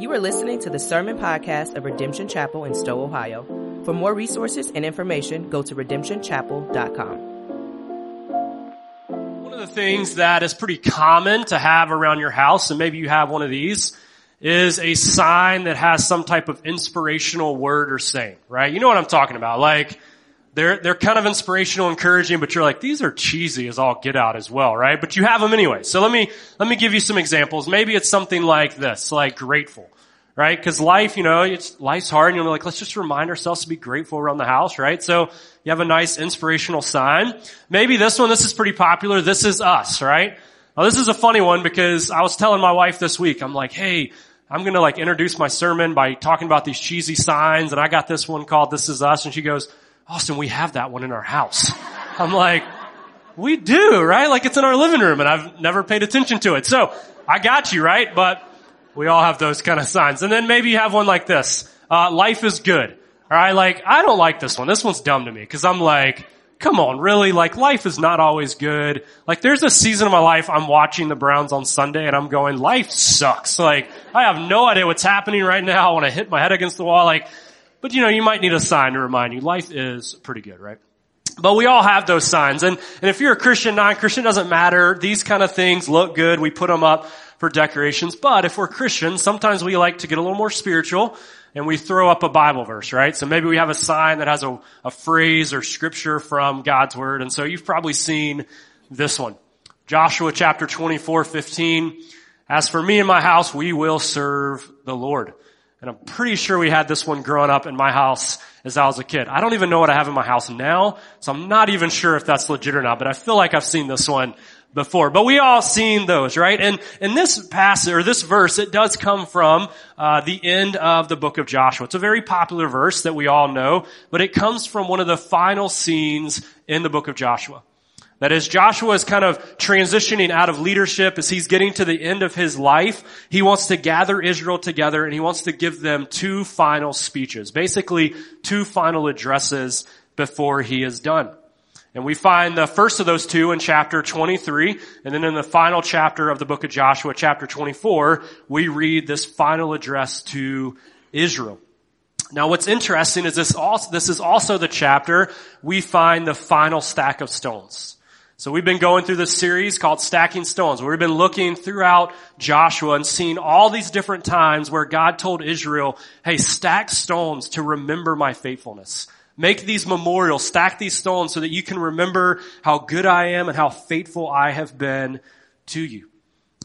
You are listening to the Sermon Podcast of Redemption Chapel in Stow, Ohio. For more resources and information, go to redemptionchapel.com. One of the things that is pretty common to have around your house, and maybe you have one of these, is a sign that has some type of inspirational word or saying, right? You know what I'm talking about. Like, they're, they're kind of inspirational, encouraging, but you're like, these are cheesy as all get out as well, right? But you have them anyway. So let me, let me give you some examples. Maybe it's something like this, like grateful, right? Cause life, you know, it's, life's hard and you're like, let's just remind ourselves to be grateful around the house, right? So you have a nice inspirational sign. Maybe this one, this is pretty popular. This is us, right? Now this is a funny one because I was telling my wife this week, I'm like, hey, I'm gonna like introduce my sermon by talking about these cheesy signs and I got this one called This Is Us and she goes, Austin, we have that one in our house. I'm like, we do, right? Like it's in our living room and I've never paid attention to it. So I got you, right? But we all have those kind of signs. And then maybe you have one like this. Uh, life is good. All right. Like I don't like this one. This one's dumb to me because I'm like, come on, really? Like life is not always good. Like there's a season of my life I'm watching the Browns on Sunday and I'm going, life sucks. Like I have no idea what's happening right now. I want to hit my head against the wall. Like but you know, you might need a sign to remind you life is pretty good, right? But we all have those signs. And, and if you're a Christian, non-Christian, doesn't matter. These kind of things look good. We put them up for decorations. But if we're Christians, sometimes we like to get a little more spiritual and we throw up a Bible verse, right? So maybe we have a sign that has a, a phrase or scripture from God's word. And so you've probably seen this one. Joshua chapter 24, 15. As for me and my house, we will serve the Lord. And I'm pretty sure we had this one growing up in my house as I was a kid. I don't even know what I have in my house now, so I'm not even sure if that's legit or not, but I feel like I've seen this one before. But we all seen those, right? And in this passage, or this verse, it does come from uh, the end of the book of Joshua. It's a very popular verse that we all know, but it comes from one of the final scenes in the book of Joshua. That as Joshua is kind of transitioning out of leadership, as he's getting to the end of his life, he wants to gather Israel together and he wants to give them two final speeches. Basically, two final addresses before he is done. And we find the first of those two in chapter 23, and then in the final chapter of the book of Joshua, chapter 24, we read this final address to Israel. Now what's interesting is this also, this is also the chapter we find the final stack of stones. So we've been going through this series called Stacking Stones, we've been looking throughout Joshua and seeing all these different times where God told Israel, hey, stack stones to remember my faithfulness. Make these memorials, stack these stones so that you can remember how good I am and how faithful I have been to you.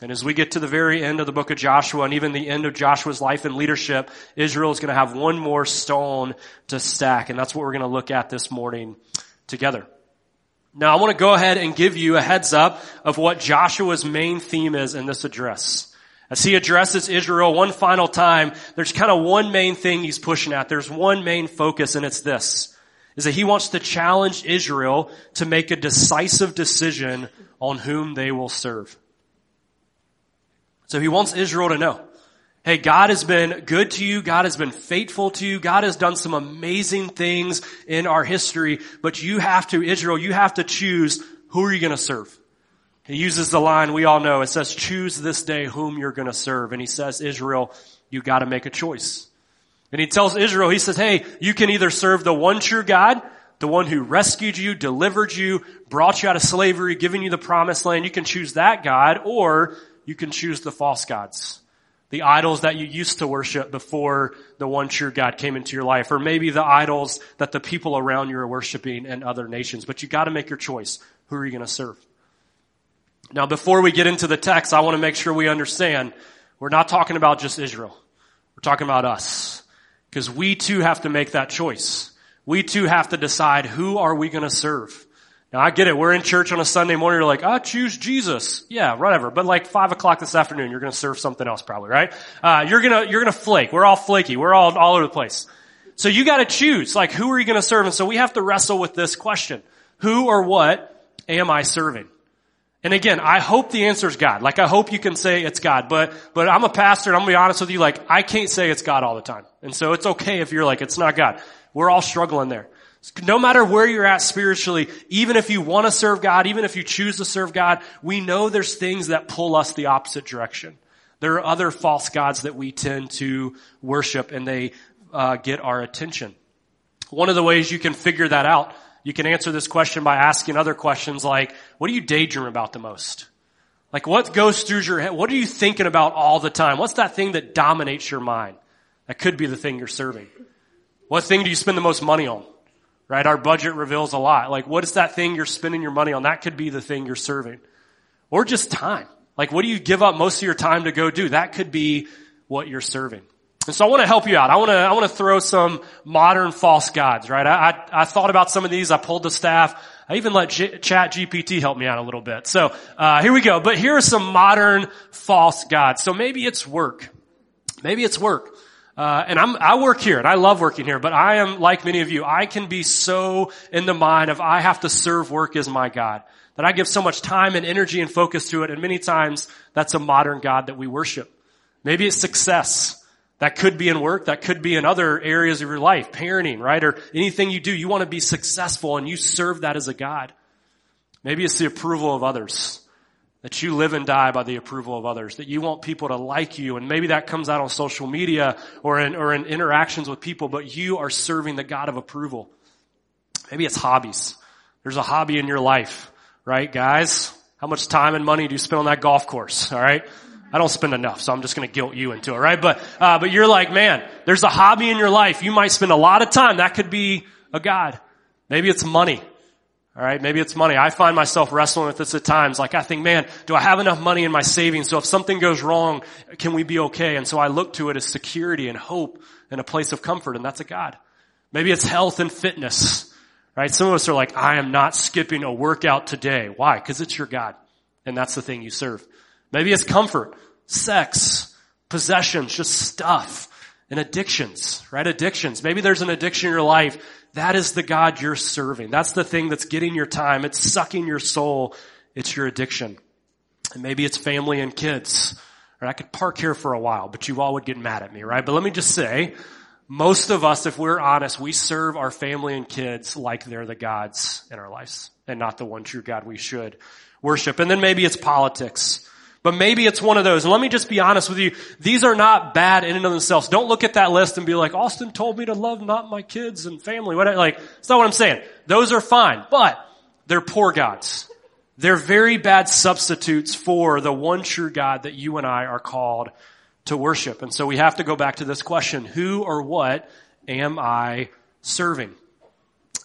And as we get to the very end of the book of Joshua and even the end of Joshua's life and leadership, Israel is going to have one more stone to stack. And that's what we're going to look at this morning together. Now I want to go ahead and give you a heads up of what Joshua's main theme is in this address. As he addresses Israel one final time, there's kind of one main thing he's pushing at. There's one main focus and it's this, is that he wants to challenge Israel to make a decisive decision on whom they will serve. So he wants Israel to know, Hey, God has been good to you. God has been faithful to you. God has done some amazing things in our history, but you have to, Israel, you have to choose who are you going to serve? He uses the line we all know. It says, choose this day whom you're going to serve. And he says, Israel, you got to make a choice. And he tells Israel, he says, hey, you can either serve the one true God, the one who rescued you, delivered you, brought you out of slavery, given you the promised land. You can choose that God, or you can choose the false gods the idols that you used to worship before the one true God came into your life, or maybe the idols that the people around you are worshiping in other nations. But you gotta make your choice. Who are you gonna serve? Now before we get into the text, I want to make sure we understand we're not talking about just Israel. We're talking about us. Because we too have to make that choice. We too have to decide who are we gonna serve. Now I get it. We're in church on a Sunday morning. You're like, I choose Jesus. Yeah, whatever. But like five o'clock this afternoon, you're going to serve something else probably, right? Uh, you're going to, you're going to flake. We're all flaky. We're all all over the place. So you got to choose. Like, who are you going to serve? And so we have to wrestle with this question: Who or what am I serving? And again, I hope the answer is God. Like, I hope you can say it's God. But but I'm a pastor, and I'm to be honest with you. Like, I can't say it's God all the time. And so it's okay if you're like, it's not God. We're all struggling there. No matter where you're at spiritually, even if you want to serve God, even if you choose to serve God, we know there's things that pull us the opposite direction. There are other false gods that we tend to worship and they uh, get our attention. One of the ways you can figure that out, you can answer this question by asking other questions like, what do you daydream about the most? Like what goes through your head? What are you thinking about all the time? What's that thing that dominates your mind? That could be the thing you're serving. What thing do you spend the most money on? Right? Our budget reveals a lot. Like what is that thing you're spending your money on? That could be the thing you're serving. Or just time. Like what do you give up most of your time to go do? That could be what you're serving. And so I want to help you out. I want to, I want to throw some modern false gods, right? I, I, I thought about some of these. I pulled the staff. I even let G- Chat GPT help me out a little bit. So, uh, here we go. But here are some modern false gods. So maybe it's work. Maybe it's work. Uh, and I'm, I work here and I love working here, but I am like many of you. I can be so in the mind of I have to serve work as my God that I give so much time and energy and focus to it. And many times that's a modern God that we worship. Maybe it's success. That could be in work. That could be in other areas of your life, parenting, right? Or anything you do. You want to be successful and you serve that as a God. Maybe it's the approval of others. That you live and die by the approval of others. That you want people to like you. And maybe that comes out on social media or in, or in interactions with people, but you are serving the God of approval. Maybe it's hobbies. There's a hobby in your life, right, guys? How much time and money do you spend on that golf course? All right. I don't spend enough, so I'm just going to guilt you into it, right? But uh, but you're like, man, there's a hobby in your life. You might spend a lot of time. That could be a god. Maybe it's money. All right, maybe it's money. I find myself wrestling with this at times. Like I think, man, do I have enough money in my savings? So if something goes wrong, can we be okay? And so I look to it as security and hope and a place of comfort, and that's a God. Maybe it's health and fitness. Right? Some of us are like, I am not skipping a workout today. Why? Because it's your God. And that's the thing you serve. Maybe it's comfort sex, possessions, just stuff, and addictions, right? Addictions. Maybe there's an addiction in your life. That is the God you're serving. That's the thing that's getting your time. It's sucking your soul. It's your addiction. And maybe it's family and kids. Or I could park here for a while, but you all would get mad at me, right? But let me just say, most of us, if we're honest, we serve our family and kids like they're the gods in our lives and not the one true God we should worship. And then maybe it's politics. But maybe it's one of those. And let me just be honest with you. These are not bad in and of themselves. Don't look at that list and be like, Austin told me to love not my kids and family. What, like, it's not what I'm saying. Those are fine, but they're poor gods. They're very bad substitutes for the one true God that you and I are called to worship. And so we have to go back to this question. Who or what am I serving?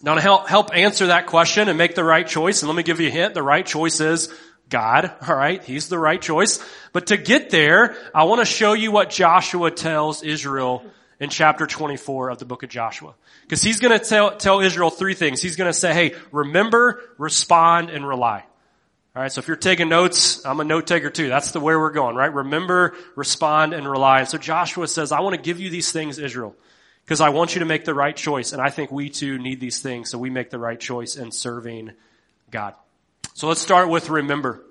Now to help, help answer that question and make the right choice, and let me give you a hint, the right choice is God, alright? He's the right choice. But to get there, I want to show you what Joshua tells Israel in chapter 24 of the book of Joshua. Because he's going to tell, tell Israel three things. He's going to say, hey, remember, respond, and rely. Alright, so if you're taking notes, I'm a note taker too. That's the way we're going, right? Remember, respond, and rely. And so Joshua says, I want to give you these things, Israel. Because I want you to make the right choice. And I think we too need these things so we make the right choice in serving God. So let's start with remember.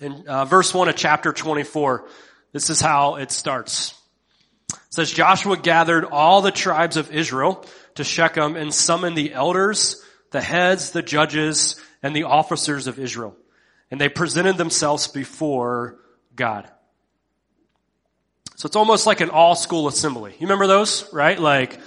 In uh, verse 1 of chapter 24, this is how it starts. It says, Joshua gathered all the tribes of Israel to Shechem and summoned the elders, the heads, the judges, and the officers of Israel. And they presented themselves before God. So it's almost like an all school assembly. You remember those, right? Like,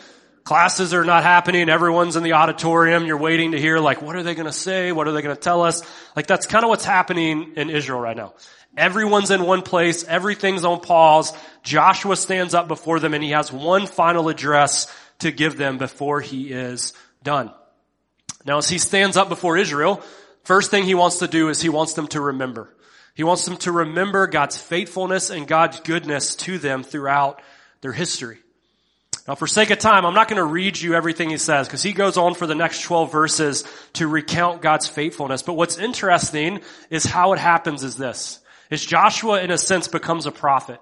Classes are not happening. Everyone's in the auditorium. You're waiting to hear like, what are they going to say? What are they going to tell us? Like that's kind of what's happening in Israel right now. Everyone's in one place. Everything's on pause. Joshua stands up before them and he has one final address to give them before he is done. Now as he stands up before Israel, first thing he wants to do is he wants them to remember. He wants them to remember God's faithfulness and God's goodness to them throughout their history. Now for sake of time, I'm not going to read you everything he says because he goes on for the next 12 verses to recount God's faithfulness. But what's interesting is how it happens is this. Is Joshua in a sense becomes a prophet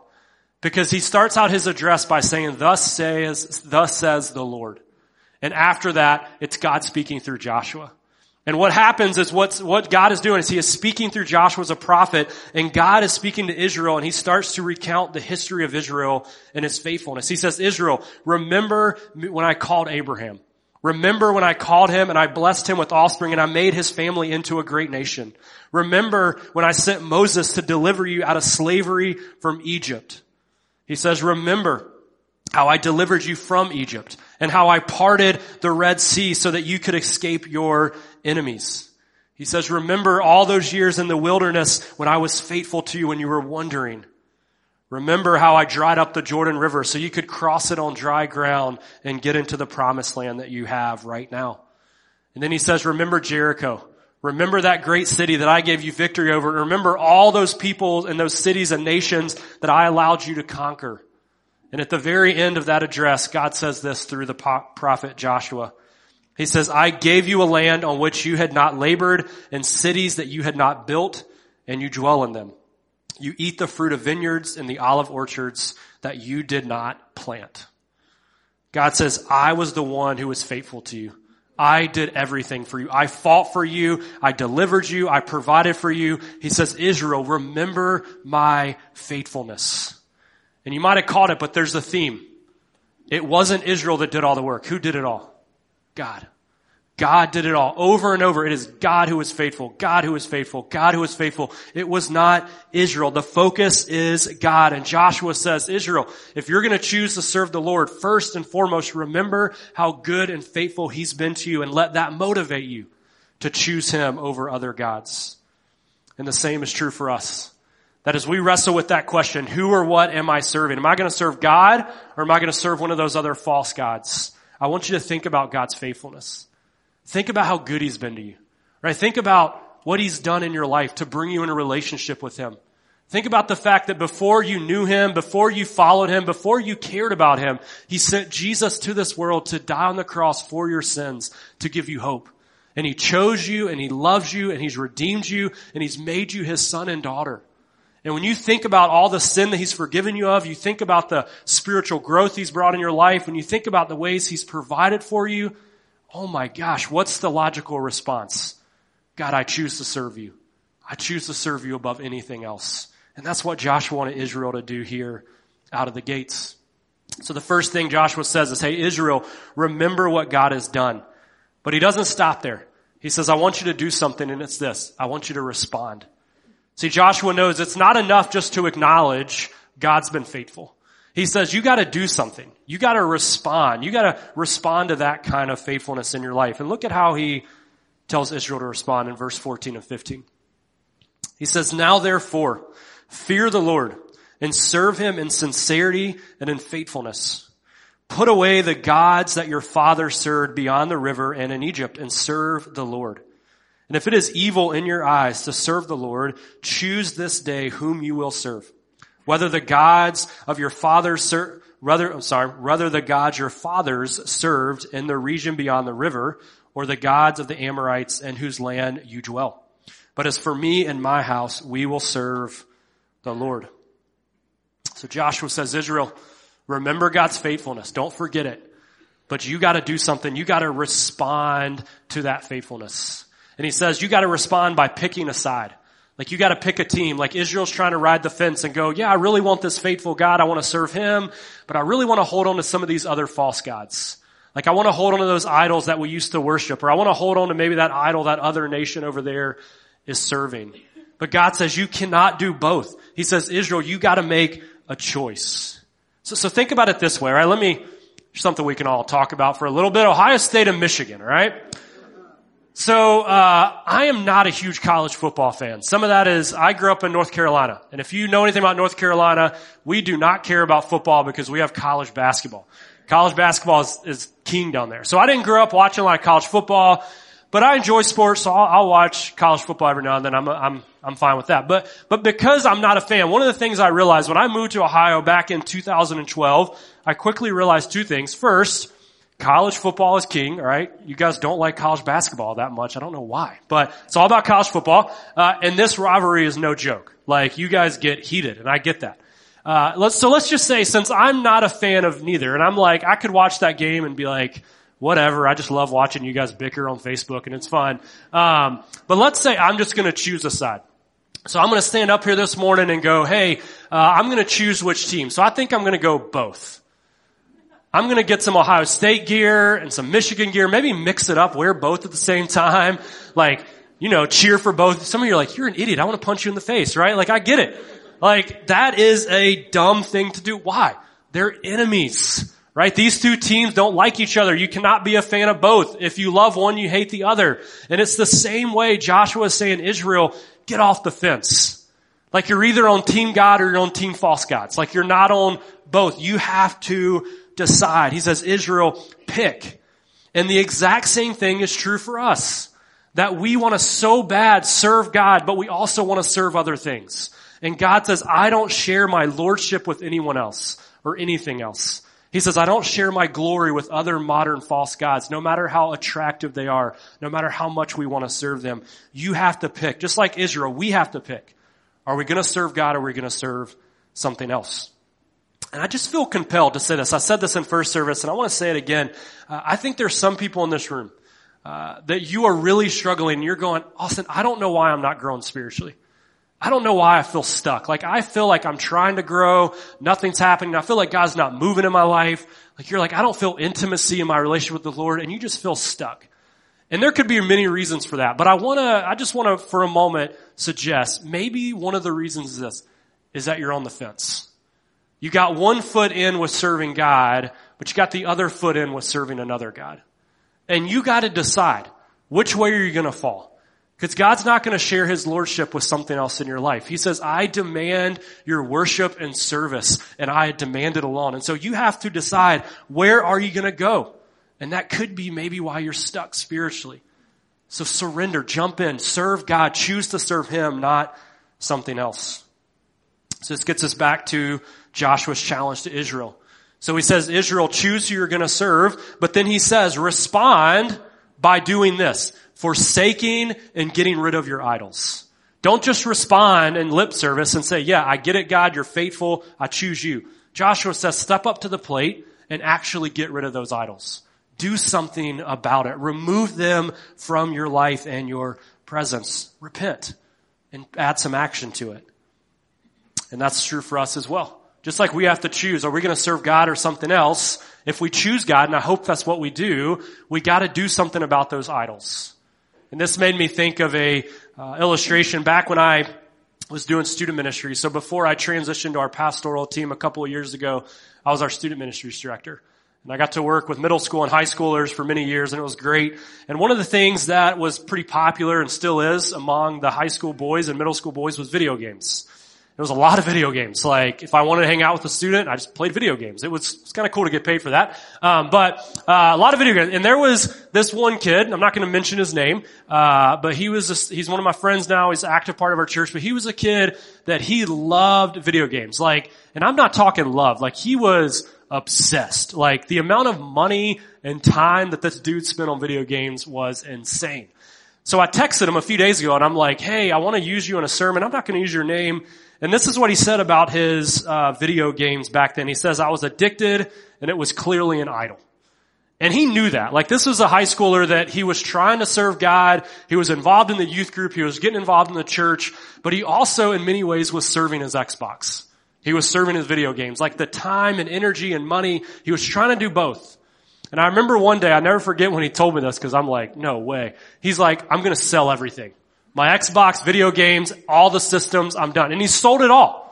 because he starts out his address by saying, thus says, thus says the Lord. And after that, it's God speaking through Joshua. And what happens is what's, what God is doing is he is speaking through Joshua as a prophet and God is speaking to Israel and he starts to recount the history of Israel and his faithfulness. He says, Israel, remember when I called Abraham Remember when I called him and I blessed him with offspring and I made his family into a great nation. Remember when I sent Moses to deliver you out of slavery from Egypt. He says, remember how I delivered you from Egypt and how I parted the Red Sea so that you could escape your enemies. He says, remember all those years in the wilderness when I was faithful to you when you were wandering. Remember how I dried up the Jordan River so you could cross it on dry ground and get into the promised land that you have right now. And then he says, remember Jericho. Remember that great city that I gave you victory over. Remember all those people and those cities and nations that I allowed you to conquer. And at the very end of that address, God says this through the prophet Joshua. He says, I gave you a land on which you had not labored and cities that you had not built and you dwell in them. You eat the fruit of vineyards and the olive orchards that you did not plant. God says, I was the one who was faithful to you. I did everything for you. I fought for you. I delivered you. I provided for you. He says, Israel, remember my faithfulness. And you might have caught it, but there's a theme. It wasn't Israel that did all the work. Who did it all? God. God did it all over and over. It is God who is faithful. God who is faithful. God who is faithful. It was not Israel. The focus is God. And Joshua says, Israel, if you're going to choose to serve the Lord, first and foremost, remember how good and faithful he's been to you and let that motivate you to choose him over other gods. And the same is true for us. That as we wrestle with that question, who or what am I serving? Am I going to serve God or am I going to serve one of those other false gods? I want you to think about God's faithfulness. Think about how good he's been to you. Right? Think about what he's done in your life to bring you in a relationship with him. Think about the fact that before you knew him, before you followed him, before you cared about him, he sent Jesus to this world to die on the cross for your sins, to give you hope. And he chose you and he loves you and he's redeemed you and he's made you his son and daughter. And when you think about all the sin that he's forgiven you of, you think about the spiritual growth he's brought in your life, when you think about the ways he's provided for you, oh my gosh, what's the logical response? God, I choose to serve you. I choose to serve you above anything else. And that's what Joshua wanted Israel to do here out of the gates. So the first thing Joshua says is, hey, Israel, remember what God has done. But he doesn't stop there. He says, I want you to do something and it's this. I want you to respond. See, Joshua knows it's not enough just to acknowledge God's been faithful. He says you gotta do something. You gotta respond. You gotta respond to that kind of faithfulness in your life. And look at how he tells Israel to respond in verse 14 and 15. He says, now therefore, fear the Lord and serve him in sincerity and in faithfulness. Put away the gods that your father served beyond the river and in Egypt and serve the Lord. And if it is evil in your eyes to serve the Lord, choose this day whom you will serve whether the gods of your fathers rather, I'm sorry, rather the gods your fathers served in the region beyond the river, or the gods of the Amorites in whose land you dwell. But as for me and my house, we will serve the Lord. So Joshua says, Israel, remember God's faithfulness. Don't forget it. But you gotta do something. You gotta respond to that faithfulness. And he says, you gotta respond by picking a side. Like you gotta pick a team. Like Israel's trying to ride the fence and go, yeah, I really want this faithful God. I want to serve him, but I really want to hold on to some of these other false gods. Like I want to hold on to those idols that we used to worship, or I want to hold on to maybe that idol that other nation over there is serving. But God says you cannot do both. He says, Israel, you gotta make a choice. So, so think about it this way, right? Let me, something we can all talk about for a little bit. Ohio State and Michigan, right? So uh, I am not a huge college football fan. Some of that is I grew up in North Carolina, and if you know anything about North Carolina, we do not care about football because we have college basketball. College basketball is, is king down there. So I didn't grow up watching a lot of college football, but I enjoy sports, so I'll, I'll watch college football every now and then. I'm I'm I'm fine with that. But but because I'm not a fan, one of the things I realized when I moved to Ohio back in 2012, I quickly realized two things. First College football is king, alright? You guys don't like college basketball that much. I don't know why, but it's all about college football. Uh, and this rivalry is no joke. Like, you guys get heated, and I get that. Uh, let's, so let's just say, since I'm not a fan of neither, and I'm like, I could watch that game and be like, whatever, I just love watching you guys bicker on Facebook and it's fun. Um, but let's say I'm just gonna choose a side. So I'm gonna stand up here this morning and go, hey, uh, I'm gonna choose which team. So I think I'm gonna go both. I'm going to get some Ohio State gear and some Michigan gear, maybe mix it up, wear both at the same time. Like, you know, cheer for both. Some of you are like, you're an idiot. I want to punch you in the face, right? Like, I get it. Like, that is a dumb thing to do. Why? They're enemies, right? These two teams don't like each other. You cannot be a fan of both. If you love one, you hate the other. And it's the same way Joshua is saying, Israel, get off the fence. Like you're either on team God or you're on team false gods. Like you're not on both. You have to decide. He says, Israel, pick. And the exact same thing is true for us. That we want to so bad serve God, but we also want to serve other things. And God says, I don't share my lordship with anyone else or anything else. He says, I don't share my glory with other modern false gods, no matter how attractive they are, no matter how much we want to serve them. You have to pick. Just like Israel, we have to pick. Are we going to serve God or are we going to serve something else? And I just feel compelled to say this. I said this in first service and I want to say it again. Uh, I think there's some people in this room uh, that you are really struggling and you're going, Austin, I don't know why I'm not growing spiritually. I don't know why I feel stuck. Like I feel like I'm trying to grow. Nothing's happening. I feel like God's not moving in my life. Like you're like, I don't feel intimacy in my relationship with the Lord and you just feel stuck. And there could be many reasons for that, but I want to, I just want to, for a moment, suggest maybe one of the reasons is this, is that you're on the fence. You got one foot in with serving God, but you got the other foot in with serving another God. And you got to decide which way are you going to fall. Because God's not going to share His Lordship with something else in your life. He says, I demand your worship and service, and I demand it alone. And so you have to decide, where are you going to go? And that could be maybe why you're stuck spiritually. So surrender, jump in, serve God, choose to serve Him, not something else. So this gets us back to Joshua's challenge to Israel. So he says, Israel, choose who you're going to serve, but then he says, respond by doing this, forsaking and getting rid of your idols. Don't just respond in lip service and say, yeah, I get it, God, you're faithful, I choose you. Joshua says, step up to the plate and actually get rid of those idols. Do something about it. Remove them from your life and your presence. Repent and add some action to it. And that's true for us as well. Just like we have to choose, are we going to serve God or something else? If we choose God, and I hope that's what we do, we got to do something about those idols. And this made me think of a uh, illustration back when I was doing student ministry. So before I transitioned to our pastoral team a couple of years ago, I was our student ministries director. And I got to work with middle school and high schoolers for many years and it was great. And one of the things that was pretty popular and still is among the high school boys and middle school boys was video games. There was a lot of video games. Like, if I wanted to hang out with a student, I just played video games. It was, it's kind of cool to get paid for that. Um, but, uh, a lot of video games. And there was this one kid, I'm not going to mention his name, uh, but he was, a, he's one of my friends now. He's an active part of our church, but he was a kid that he loved video games. Like, and I'm not talking love. Like, he was obsessed. Like, the amount of money and time that this dude spent on video games was insane. So I texted him a few days ago and I'm like, hey, I want to use you in a sermon. I'm not going to use your name and this is what he said about his uh, video games back then. He says, I was addicted and it was clearly an idol. And he knew that. Like this was a high schooler that he was trying to serve God. He was involved in the youth group. He was getting involved in the church, but he also in many ways was serving his Xbox. He was serving his video games. Like the time and energy and money, he was trying to do both. And I remember one day, I never forget when he told me this because I'm like, no way. He's like, I'm going to sell everything my Xbox, video games, all the systems, I'm done. And he sold it all.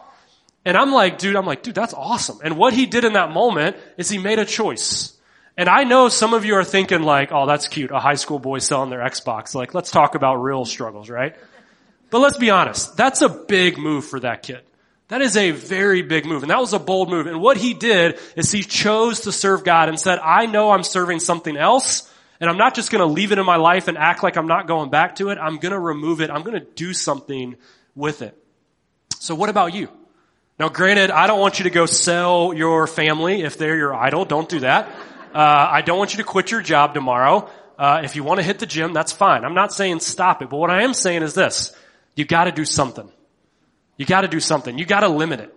And I'm like, dude, I'm like, dude, that's awesome. And what he did in that moment is he made a choice. And I know some of you are thinking like, oh, that's cute. A high school boy selling their Xbox. Like, let's talk about real struggles, right? But let's be honest. That's a big move for that kid. That is a very big move. And that was a bold move. And what he did is he chose to serve God and said, I know I'm serving something else. And I'm not just going to leave it in my life and act like I'm not going back to it. I'm going to remove it. I'm going to do something with it. So what about you? Now granted, I don't want you to go sell your family if they're your idol. Don't do that. Uh, I don't want you to quit your job tomorrow. Uh, if you want to hit the gym, that's fine. I'm not saying stop it, but what I am saying is this. You gotta do something. You gotta do something. You gotta limit it.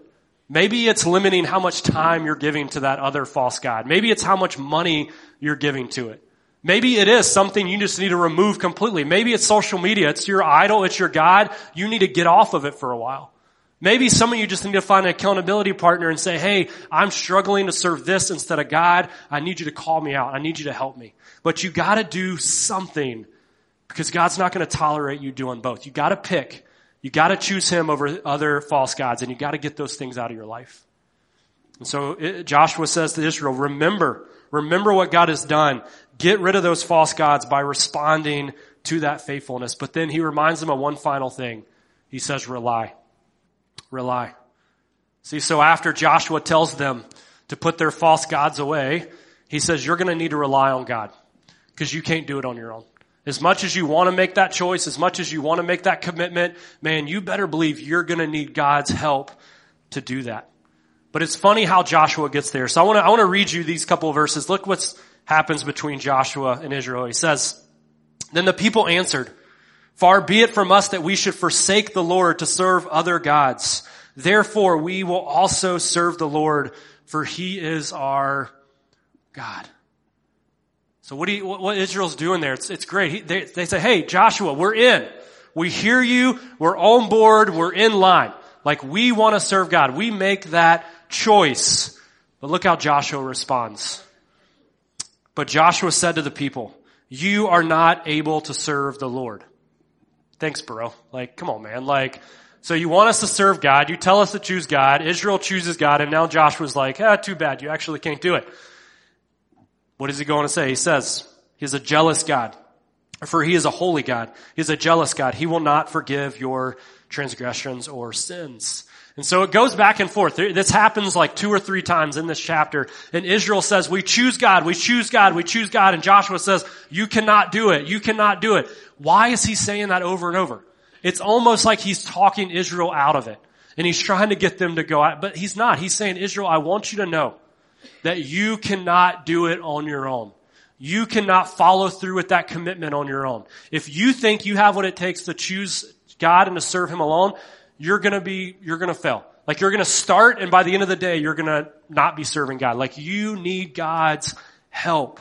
Maybe it's limiting how much time you're giving to that other false God. Maybe it's how much money you're giving to it. Maybe it is something you just need to remove completely. Maybe it's social media. It's your idol. It's your God. You need to get off of it for a while. Maybe some of you just need to find an accountability partner and say, hey, I'm struggling to serve this instead of God. I need you to call me out. I need you to help me. But you gotta do something because God's not gonna tolerate you doing both. You gotta pick. You gotta choose Him over other false gods and you gotta get those things out of your life. And so it, Joshua says to Israel, remember, remember what God has done. Get rid of those false gods by responding to that faithfulness. But then he reminds them of one final thing. He says, rely. Rely. See, so after Joshua tells them to put their false gods away, he says, you're going to need to rely on God because you can't do it on your own. As much as you want to make that choice, as much as you want to make that commitment, man, you better believe you're going to need God's help to do that. But it's funny how Joshua gets there. So I want to, I want to read you these couple verses. Look what happens between Joshua and Israel. He says, then the people answered, Far be it from us that we should forsake the Lord to serve other gods. Therefore we will also serve the Lord, for he is our God. So what, you, what, what Israel's doing there, it's, it's great. He, they, they say, hey, Joshua, we're in. We hear you. We're on board. We're in line. Like we want to serve God. We make that choice. But look how Joshua responds. But Joshua said to the people, you are not able to serve the Lord. Thanks, bro. Like, come on, man. Like, so you want us to serve God. You tell us to choose God. Israel chooses God. And now Joshua's like, ah, too bad. You actually can't do it. What is he going to say? He says, he's a jealous God. For he is a holy God. He's a jealous God. He will not forgive your transgressions or sins. And so it goes back and forth. This happens like two or three times in this chapter. And Israel says, we choose God, we choose God, we choose God. And Joshua says, you cannot do it, you cannot do it. Why is he saying that over and over? It's almost like he's talking Israel out of it. And he's trying to get them to go out, but he's not. He's saying, Israel, I want you to know that you cannot do it on your own. You cannot follow through with that commitment on your own. If you think you have what it takes to choose God and to serve Him alone, you're gonna be, you're gonna fail. Like you're gonna start and by the end of the day, you're gonna not be serving God. Like you need God's help.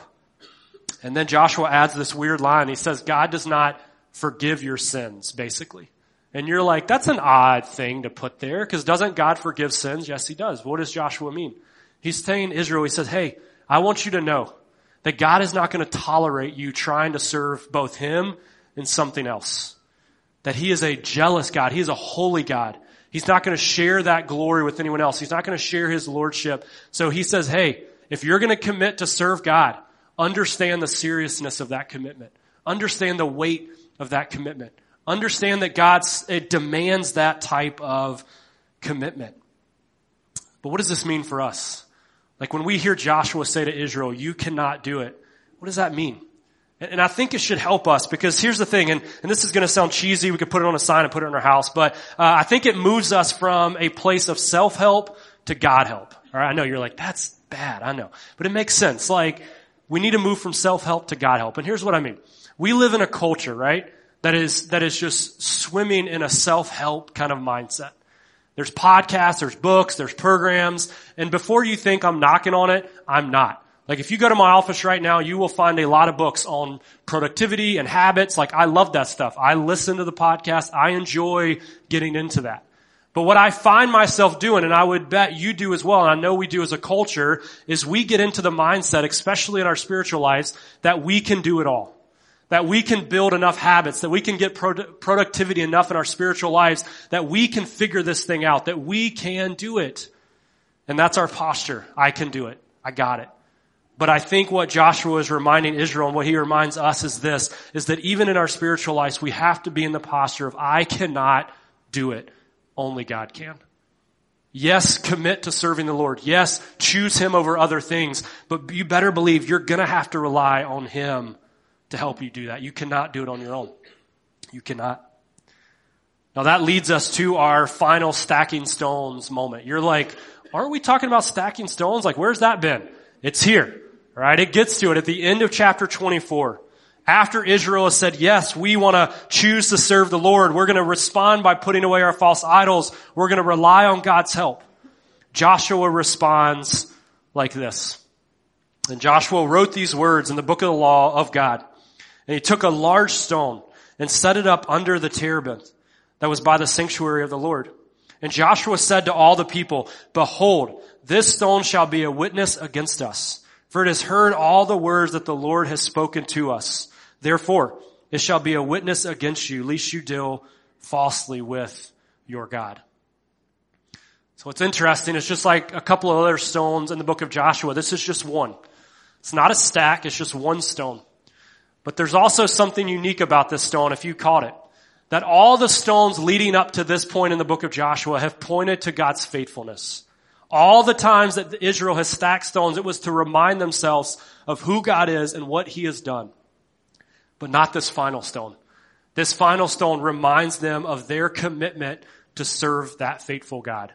And then Joshua adds this weird line. He says, God does not forgive your sins, basically. And you're like, that's an odd thing to put there, because doesn't God forgive sins? Yes, he does. What does Joshua mean? He's saying Israel, he says, hey, I want you to know that God is not going to tolerate you trying to serve both him and something else that he is a jealous God. He is a holy God. He's not going to share that glory with anyone else. He's not going to share his lordship. So he says, hey, if you're going to commit to serve God, understand the seriousness of that commitment. Understand the weight of that commitment. Understand that God's, it demands that type of commitment. But what does this mean for us? Like when we hear Joshua say to Israel, you cannot do it, what does that mean? And I think it should help us because here's the thing, and, and this is going to sound cheesy. We could put it on a sign and put it in our house, but uh, I think it moves us from a place of self-help to God-help. All right, I know you're like, that's bad. I know, but it makes sense. Like we need to move from self-help to God-help. And here's what I mean: we live in a culture, right, that is that is just swimming in a self-help kind of mindset. There's podcasts, there's books, there's programs, and before you think I'm knocking on it, I'm not. Like if you go to my office right now, you will find a lot of books on productivity and habits. Like I love that stuff. I listen to the podcast. I enjoy getting into that. But what I find myself doing, and I would bet you do as well, and I know we do as a culture, is we get into the mindset, especially in our spiritual lives, that we can do it all. That we can build enough habits, that we can get pro- productivity enough in our spiritual lives, that we can figure this thing out, that we can do it. And that's our posture. I can do it. I got it. But I think what Joshua is reminding Israel and what he reminds us is this, is that even in our spiritual lives, we have to be in the posture of, I cannot do it. Only God can. Yes, commit to serving the Lord. Yes, choose Him over other things. But you better believe you're gonna have to rely on Him to help you do that. You cannot do it on your own. You cannot. Now that leads us to our final stacking stones moment. You're like, aren't we talking about stacking stones? Like, where's that been? It's here. Right? It gets to it at the end of chapter 24. After Israel has said, yes, we want to choose to serve the Lord. We're going to respond by putting away our false idols. We're going to rely on God's help. Joshua responds like this. And Joshua wrote these words in the book of the law of God. And he took a large stone and set it up under the terebinth that was by the sanctuary of the Lord. And Joshua said to all the people, behold, this stone shall be a witness against us. For it has heard all the words that the Lord has spoken to us. Therefore, it shall be a witness against you, lest you deal falsely with your God. So what's interesting, it's just like a couple of other stones in the book of Joshua. This is just one. It's not a stack, it's just one stone. But there's also something unique about this stone, if you caught it. That all the stones leading up to this point in the book of Joshua have pointed to God's faithfulness. All the times that Israel has stacked stones, it was to remind themselves of who God is and what He has done. But not this final stone. This final stone reminds them of their commitment to serve that faithful God.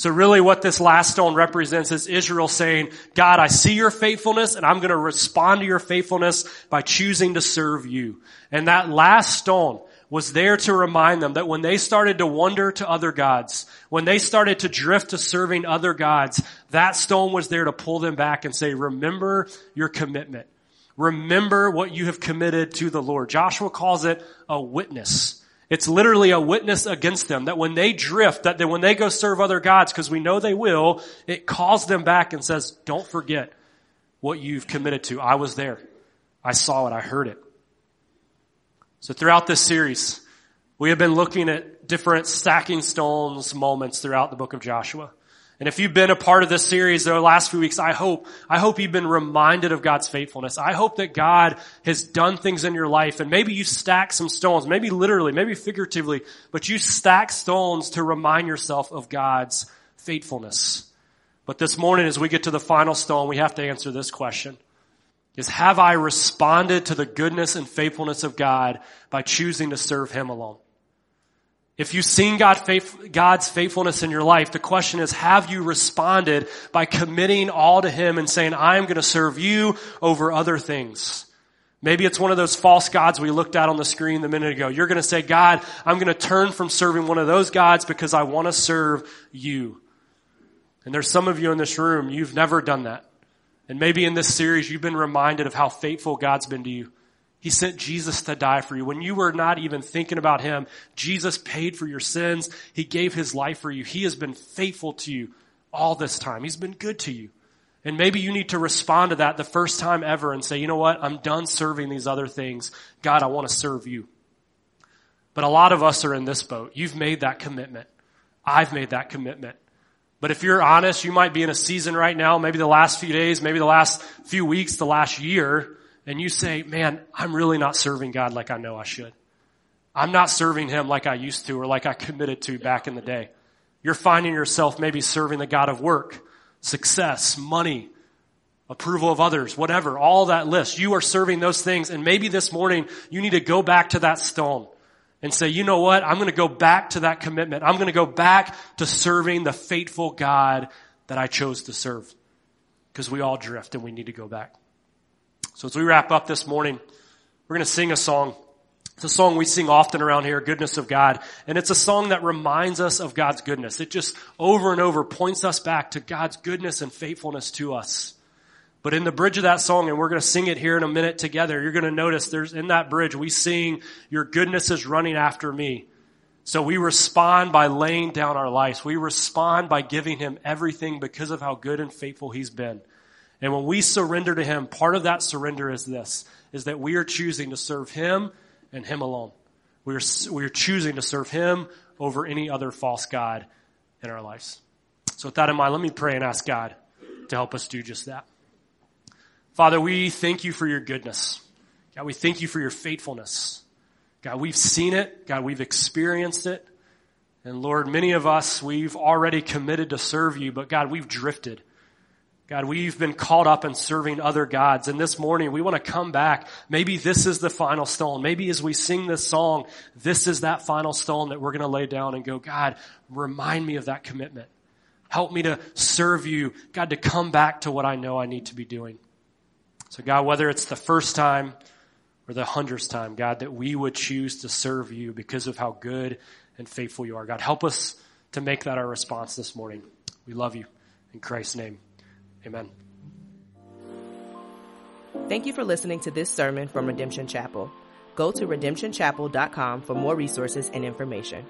So really what this last stone represents is Israel saying, God, I see your faithfulness and I'm going to respond to your faithfulness by choosing to serve you. And that last stone was there to remind them that when they started to wander to other gods, when they started to drift to serving other gods, that stone was there to pull them back and say, remember your commitment. Remember what you have committed to the Lord. Joshua calls it a witness. It's literally a witness against them that when they drift, that when they go serve other gods, because we know they will, it calls them back and says, don't forget what you've committed to. I was there. I saw it. I heard it. So throughout this series, we have been looking at different stacking stones moments throughout the book of Joshua. And if you've been a part of this series the last few weeks, I hope, I hope you've been reminded of God's faithfulness. I hope that God has done things in your life and maybe you stack some stones, maybe literally, maybe figuratively, but you stack stones to remind yourself of God's faithfulness. But this morning as we get to the final stone, we have to answer this question. Is have I responded to the goodness and faithfulness of God by choosing to serve Him alone? If you've seen God faith, God's faithfulness in your life, the question is, have you responded by committing all to Him and saying, I am going to serve you over other things? Maybe it's one of those false gods we looked at on the screen a minute ago. You're going to say, God, I'm going to turn from serving one of those gods because I want to serve you. And there's some of you in this room, you've never done that. And maybe in this series, you've been reminded of how faithful God's been to you. He sent Jesus to die for you. When you were not even thinking about Him, Jesus paid for your sins. He gave His life for you. He has been faithful to you all this time. He's been good to you. And maybe you need to respond to that the first time ever and say, you know what? I'm done serving these other things. God, I want to serve you. But a lot of us are in this boat. You've made that commitment. I've made that commitment. But if you're honest, you might be in a season right now, maybe the last few days, maybe the last few weeks, the last year, and you say, man, I'm really not serving God like I know I should. I'm not serving Him like I used to or like I committed to back in the day. You're finding yourself maybe serving the God of work, success, money, approval of others, whatever, all that list. You are serving those things and maybe this morning you need to go back to that stone and say, you know what? I'm going to go back to that commitment. I'm going to go back to serving the faithful God that I chose to serve. Because we all drift and we need to go back. So as we wrap up this morning, we're going to sing a song. It's a song we sing often around here, Goodness of God. And it's a song that reminds us of God's goodness. It just over and over points us back to God's goodness and faithfulness to us. But in the bridge of that song, and we're going to sing it here in a minute together, you're going to notice there's in that bridge, we sing, Your goodness is running after me. So we respond by laying down our lives. We respond by giving Him everything because of how good and faithful He's been. And when we surrender to Him, part of that surrender is this, is that we are choosing to serve Him and Him alone. We are, we are choosing to serve Him over any other false God in our lives. So with that in mind, let me pray and ask God to help us do just that. Father, we thank you for your goodness. God, we thank you for your faithfulness. God, we've seen it. God, we've experienced it. And Lord, many of us, we've already committed to serve you, but God, we've drifted. God, we've been caught up in serving other gods. And this morning we want to come back. Maybe this is the final stone. Maybe as we sing this song, this is that final stone that we're going to lay down and go, God, remind me of that commitment. Help me to serve you. God, to come back to what I know I need to be doing. So God, whether it's the first time or the hundredth time, God, that we would choose to serve you because of how good and faithful you are. God, help us to make that our response this morning. We love you. In Christ's name. Amen. Thank you for listening to this sermon from Redemption Chapel. Go to redemptionchapel.com for more resources and information.